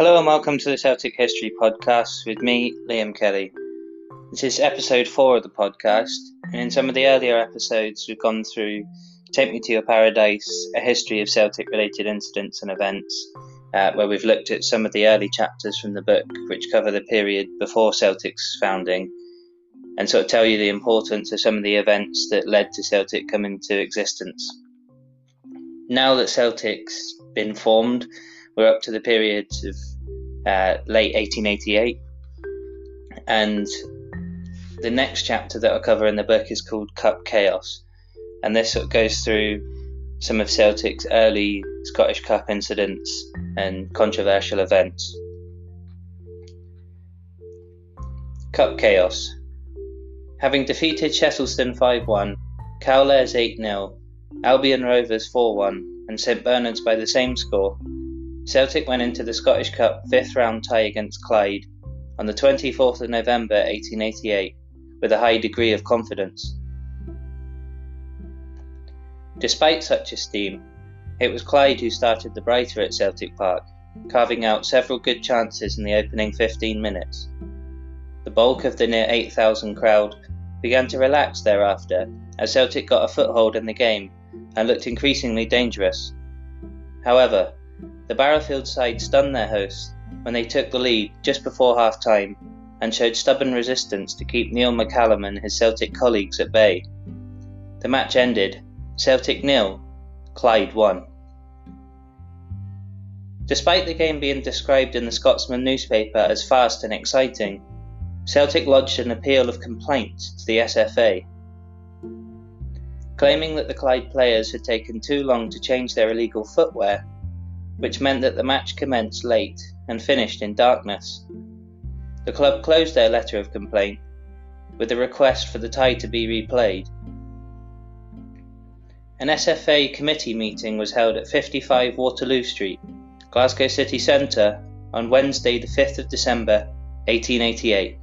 Hello and welcome to the Celtic History Podcast with me, Liam Kelly. This is episode four of the podcast, and in some of the earlier episodes, we've gone through Take Me to Your Paradise, a history of Celtic related incidents and events, uh, where we've looked at some of the early chapters from the book, which cover the period before Celtic's founding, and sort of tell you the importance of some of the events that led to Celtic coming to existence. Now that Celtic's been formed, we're up to the period of uh, late 1888, and the next chapter that I'll cover in the book is called Cup Chaos, and this sort of goes through some of Celtic's early Scottish Cup incidents and controversial events. Cup Chaos. Having defeated Shettleston 5 1, Cowlairs 8 0, Albion Rovers 4 1, and St Bernard's by the same score, Celtic went into the Scottish Cup fifth round tie against Clyde on the 24th of November 1888 with a high degree of confidence. Despite such esteem, it was Clyde who started the brighter at Celtic Park, carving out several good chances in the opening 15 minutes. The bulk of the near 8,000 crowd began to relax thereafter as Celtic got a foothold in the game and looked increasingly dangerous. However, the Barrowfield side stunned their hosts when they took the lead just before half time and showed stubborn resistance to keep Neil McCallum and his Celtic colleagues at bay. The match ended Celtic nil, Clyde 1. Despite the game being described in the Scotsman newspaper as fast and exciting, Celtic lodged an appeal of complaint to the SFA. Claiming that the Clyde players had taken too long to change their illegal footwear, which meant that the match commenced late and finished in darkness. The club closed their letter of complaint with a request for the tie to be replayed an SFA committee meeting was held at 55 Waterloo Street, Glasgow city centre, on Wednesday, the 5th of December 1888.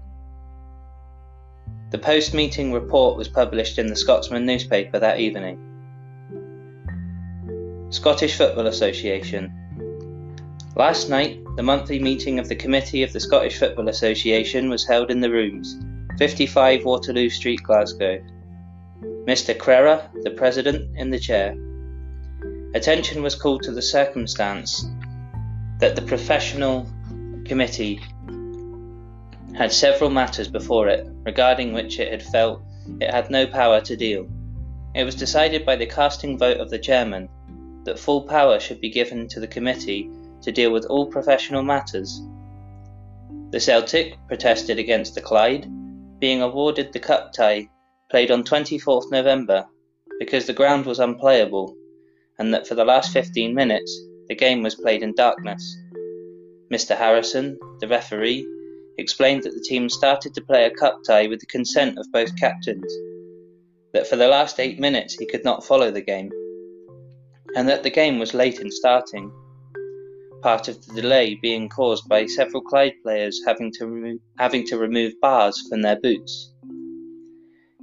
The post meeting report was published in the Scotsman newspaper that evening. Scottish Football Association. Last night, the monthly meeting of the Committee of the Scottish Football Association was held in the rooms, 55 Waterloo Street, Glasgow. Mr. Crerar, the President, in the chair. Attention was called to the circumstance that the professional committee had several matters before it regarding which it had felt it had no power to deal. It was decided by the casting vote of the chairman that full power should be given to the committee to deal with all professional matters. The Celtic protested against the Clyde being awarded the cup tie played on 24th November because the ground was unplayable and that for the last 15 minutes the game was played in darkness. Mr. Harrison, the referee, explained that the team started to play a cup tie with the consent of both captains, that for the last eight minutes he could not follow the game, and that the game was late in starting, part of the delay being caused by several Clyde players having to, remo- having to remove bars from their boots.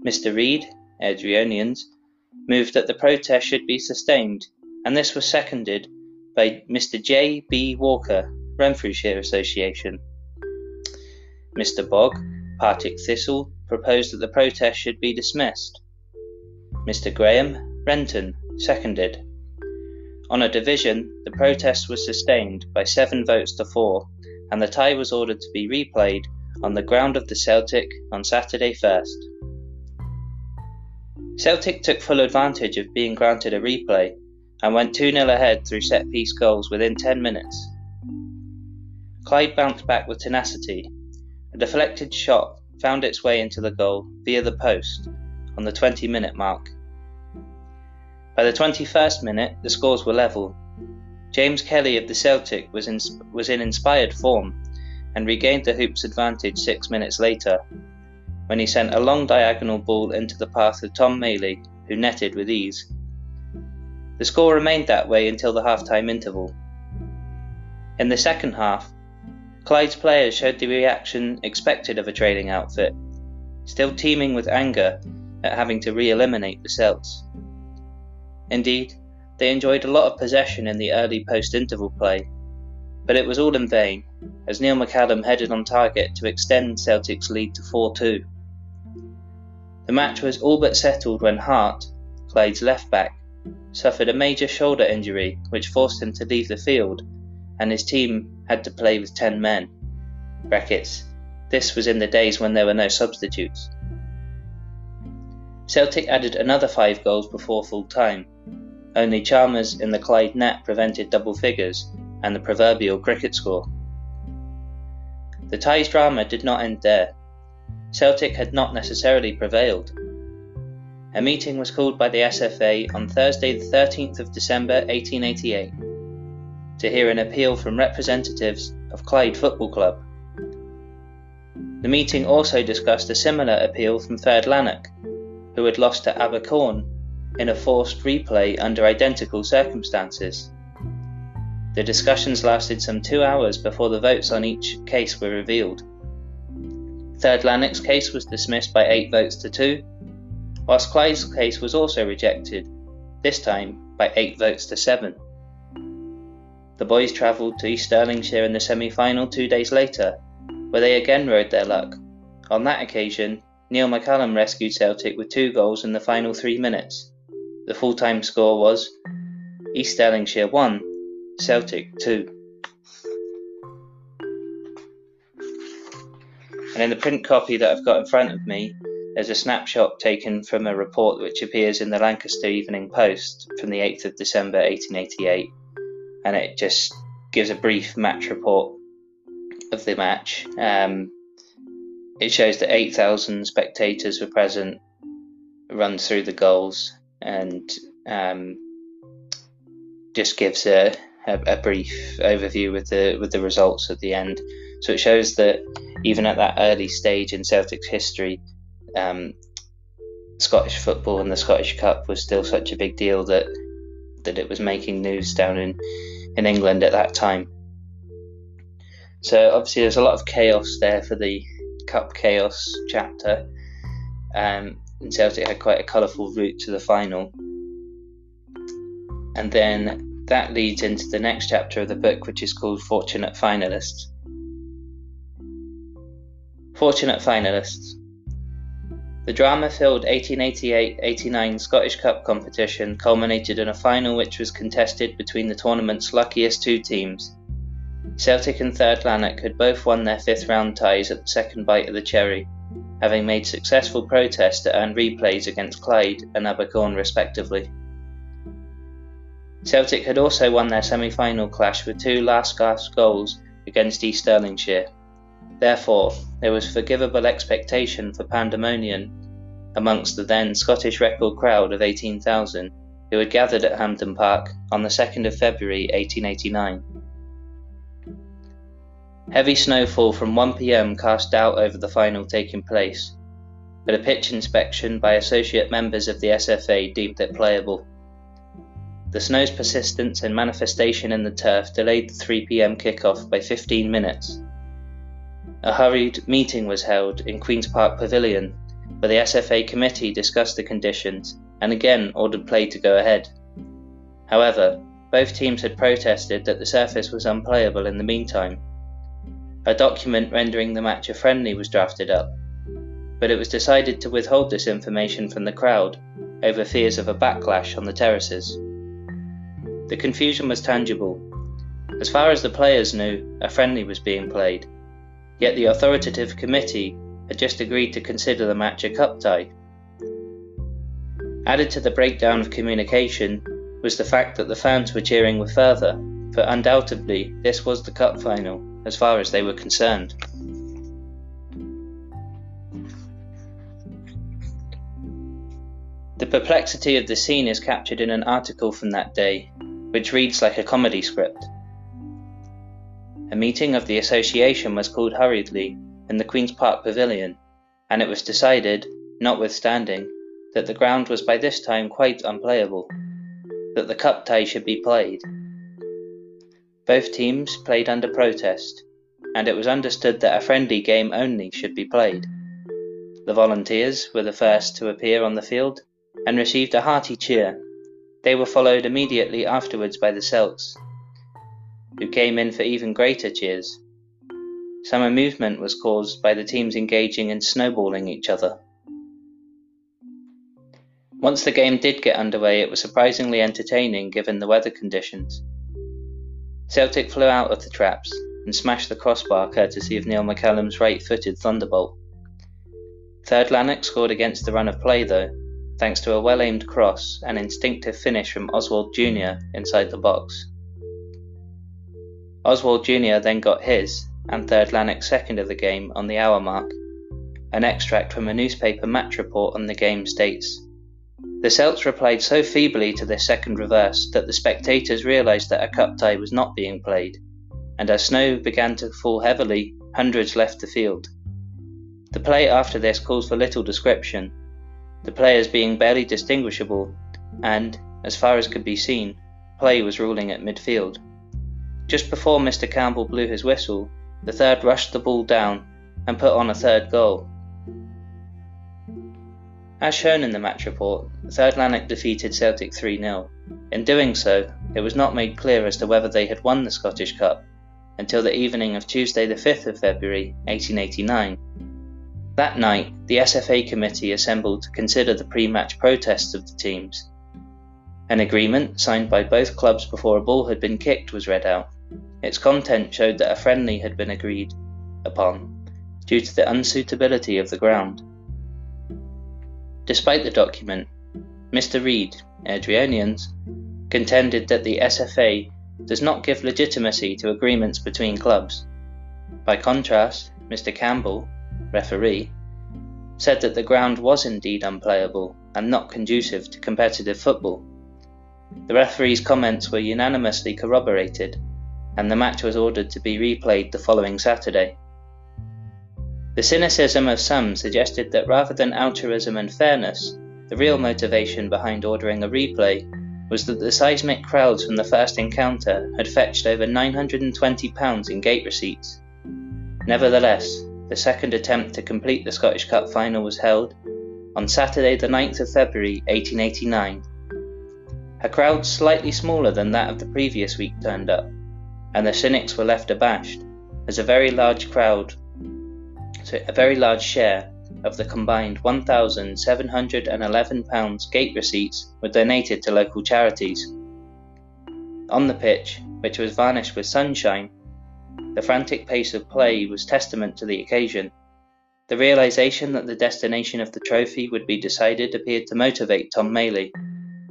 Mr. Reid, Airdrieonians, moved that the protest should be sustained, and this was seconded by Mr. J. B. Walker, Renfrewshire Association. Mr. Bogg, Partick Thistle, proposed that the protest should be dismissed. Mr. Graham, Renton, seconded. On a division, the protest was sustained by seven votes to four, and the tie was ordered to be replayed on the ground of the Celtic on Saturday 1st. Celtic took full advantage of being granted a replay and went 2 0 ahead through set piece goals within 10 minutes. Clyde bounced back with tenacity. A deflected shot found its way into the goal via the post on the 20 minute mark. By the 21st minute, the scores were level. James Kelly of the Celtic was in, was in inspired form and regained the Hoops advantage six minutes later when he sent a long diagonal ball into the path of Tom Maley, who netted with ease. The score remained that way until the half-time interval. In the second half, Clyde's players showed the reaction expected of a trailing outfit, still teeming with anger at having to re-eliminate the Celts. Indeed, they enjoyed a lot of possession in the early post-interval play, but it was all in vain, as Neil McCallum headed on target to extend Celtic's lead to 4 2. The match was all but settled when Hart, Clyde's left back, suffered a major shoulder injury which forced him to leave the field, and his team had to play with 10 men. Brackets. This was in the days when there were no substitutes. Celtic added another five goals before full time. Only Chalmers in the Clyde net prevented double figures and the proverbial cricket score. The ties drama did not end there. Celtic had not necessarily prevailed. A meeting was called by the SFA on Thursday, the 13th of December 1888, to hear an appeal from representatives of Clyde Football Club. The meeting also discussed a similar appeal from Third Lanark, who had lost to Abercorn in a forced replay under identical circumstances. The discussions lasted some two hours before the votes on each case were revealed. Third Lanark's case was dismissed by eight votes to two, whilst Clyde's case was also rejected, this time by 8 votes to 7. The boys travelled to East Stirlingshire in the semi final two days later, where they again rode their luck. On that occasion, Neil McCallum rescued Celtic with two goals in the final three minutes. The full time score was East Stirlingshire 1, Celtic 2. And in the print copy that I've got in front of me, there's a snapshot taken from a report which appears in the Lancashire Evening Post from the 8th of December 1888, and it just gives a brief match report of the match. Um, it shows that 8,000 spectators were present, runs through the goals, and um, just gives a, a, a, brief overview with the with the results at the end. So it shows that even at that early stage in Celtic's history, um, Scottish football and the Scottish Cup was still such a big deal that that it was making news down in, in England at that time. So obviously there's a lot of chaos there for the Cup chaos chapter. Um, and Celtic had quite a colourful route to the final. And then that leads into the next chapter of the book, which is called Fortunate Finalists. Fortunate Finalists. The drama filled 1888 89 Scottish Cup competition culminated in a final which was contested between the tournament's luckiest two teams. Celtic and Third Lanark had both won their fifth round ties at the second bite of the cherry, having made successful protests to earn replays against Clyde and Abercorn respectively. Celtic had also won their semi final clash with two last gasp goals against East Stirlingshire. Therefore, there was forgivable expectation for pandemonium amongst the then Scottish record crowd of 18,000 who had gathered at Hampden Park on the 2nd of February 1889. Heavy snowfall from 1pm cast doubt over the final taking place, but a pitch inspection by associate members of the SFA deemed it playable. The snow's persistence and manifestation in the turf delayed the 3pm kickoff by 15 minutes, a hurried meeting was held in Queen's Park Pavilion, where the SFA committee discussed the conditions and again ordered play to go ahead. However, both teams had protested that the surface was unplayable in the meantime. A document rendering the match a friendly was drafted up, but it was decided to withhold this information from the crowd over fears of a backlash on the terraces. The confusion was tangible. As far as the players knew, a friendly was being played, Yet the authoritative committee had just agreed to consider the match a cup tie. Added to the breakdown of communication was the fact that the fans were cheering with fervour, for undoubtedly this was the cup final, as far as they were concerned. The perplexity of the scene is captured in an article from that day, which reads like a comedy script. A meeting of the association was called hurriedly in the Queen's Park Pavilion, and it was decided, notwithstanding, that the ground was by this time quite unplayable, that the cup tie should be played. Both teams played under protest, and it was understood that a friendly game only should be played. The volunteers were the first to appear on the field and received a hearty cheer. They were followed immediately afterwards by the Celts, who came in for even greater cheers. Some amusement was caused by the teams engaging in snowballing each other. Once the game did get underway, it was surprisingly entertaining given the weather conditions. Celtic flew out of the traps and smashed the crossbar courtesy of Neil McCallum's right footed thunderbolt. Third Lanark scored against the run of play though, thanks to a well aimed cross and instinctive finish from Oswald Jr. inside the box. Oswald Jr. then got his, and Third Lanark's second of the game on the hour mark. An extract from a newspaper match report on the game states The Celts replied so feebly to this second reverse that the spectators realised that a cup tie was not being played, and as snow began to fall heavily, hundreds left the field. The play after this calls for little description, the players being barely distinguishable, and, as far as could be seen, play was ruling at midfield. Just before Mr. Campbell blew his whistle, the third rushed the ball down and put on a third goal. As shown in the match report, Third Lanark defeated Celtic 3 0. In doing so, it was not made clear as to whether they had won the Scottish Cup until the evening of Tuesday, the 5th of February 1889. That night, the SFA committee assembled to consider the pre match protests of the teams. An agreement, signed by both clubs before a ball had been kicked, was read out. Its content showed that a friendly had been agreed upon due to the unsuitability of the ground. Despite the document, Mr. Reid, Airdrieonians, contended that the SFA does not give legitimacy to agreements between clubs. By contrast, Mr. Campbell, referee, said that the ground was indeed unplayable and not conducive to competitive football. The referee's comments were unanimously corroborated and the match was ordered to be replayed the following Saturday. The cynicism of some suggested that rather than altruism and fairness, the real motivation behind ordering a replay was that the seismic crowds from the first encounter had fetched over £920 in gate receipts. Nevertheless, the second attempt to complete the Scottish Cup final was held on Saturday, the 9th of February 1889. A crowd slightly smaller than that of the previous week turned up, and the cynics were left abashed, as a very large crowd, a very large share of the combined £1,711 gate receipts were donated to local charities. On the pitch, which was varnished with sunshine, the frantic pace of play was testament to the occasion. The realization that the destination of the trophy would be decided appeared to motivate Tom Maley,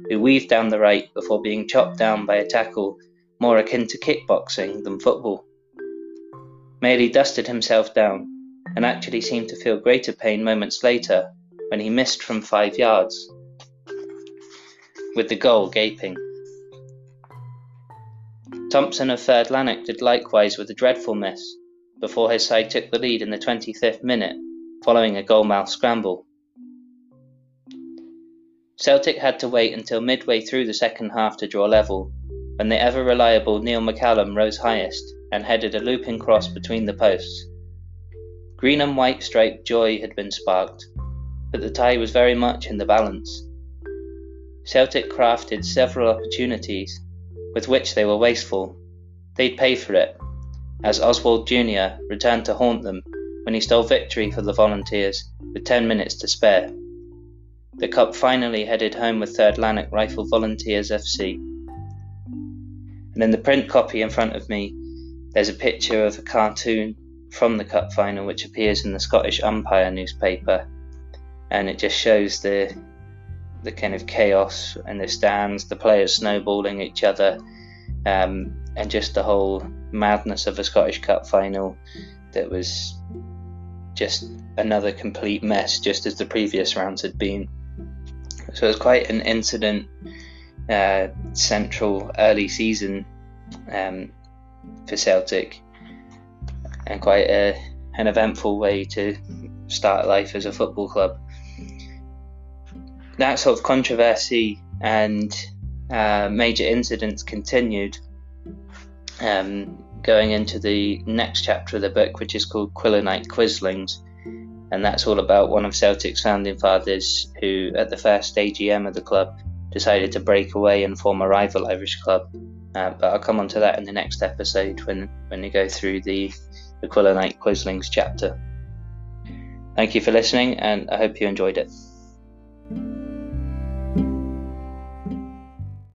who weaved down the right before being chopped down by a tackle more akin to kickboxing than football. Maley dusted himself down and actually seemed to feel greater pain moments later when he missed from five yards, with the goal gaping. Thompson of Third Lanark did likewise with a dreadful miss before his side took the lead in the 25th minute following a goalmouth scramble. Celtic had to wait until midway through the second half to draw level when the ever reliable Neil McCallum rose highest and headed a looping cross between the posts. Green and white striped joy had been sparked, but the tie was very much in the balance. Celtic crafted several opportunities, with which they were wasteful. They'd pay for it, as Oswald Jr. returned to haunt them when he stole victory for the Volunteers with ten minutes to spare. The Cup finally headed home with 3rd Lanark Rifle Volunteers FC and in the print copy in front of me, there's a picture of a cartoon from the cup final, which appears in the Scottish Umpire newspaper, and it just shows the the kind of chaos in the stands, the players snowballing each other, um, and just the whole madness of a Scottish Cup final that was just another complete mess, just as the previous rounds had been. So it was quite an incident uh, central early season um, for Celtic, and quite a, an eventful way to start life as a football club. That sort of controversy and uh, major incidents continued, um, going into the next chapter of the book, which is called Quillenite Quislings. And that's all about one of Celtic's founding fathers who, at the first AGM of the club, decided to break away and form a rival Irish club, Uh, but I'll come on to that in the next episode when, when we go through the, the Quillinite Quislings chapter. Thank you for listening, and I hope you enjoyed it.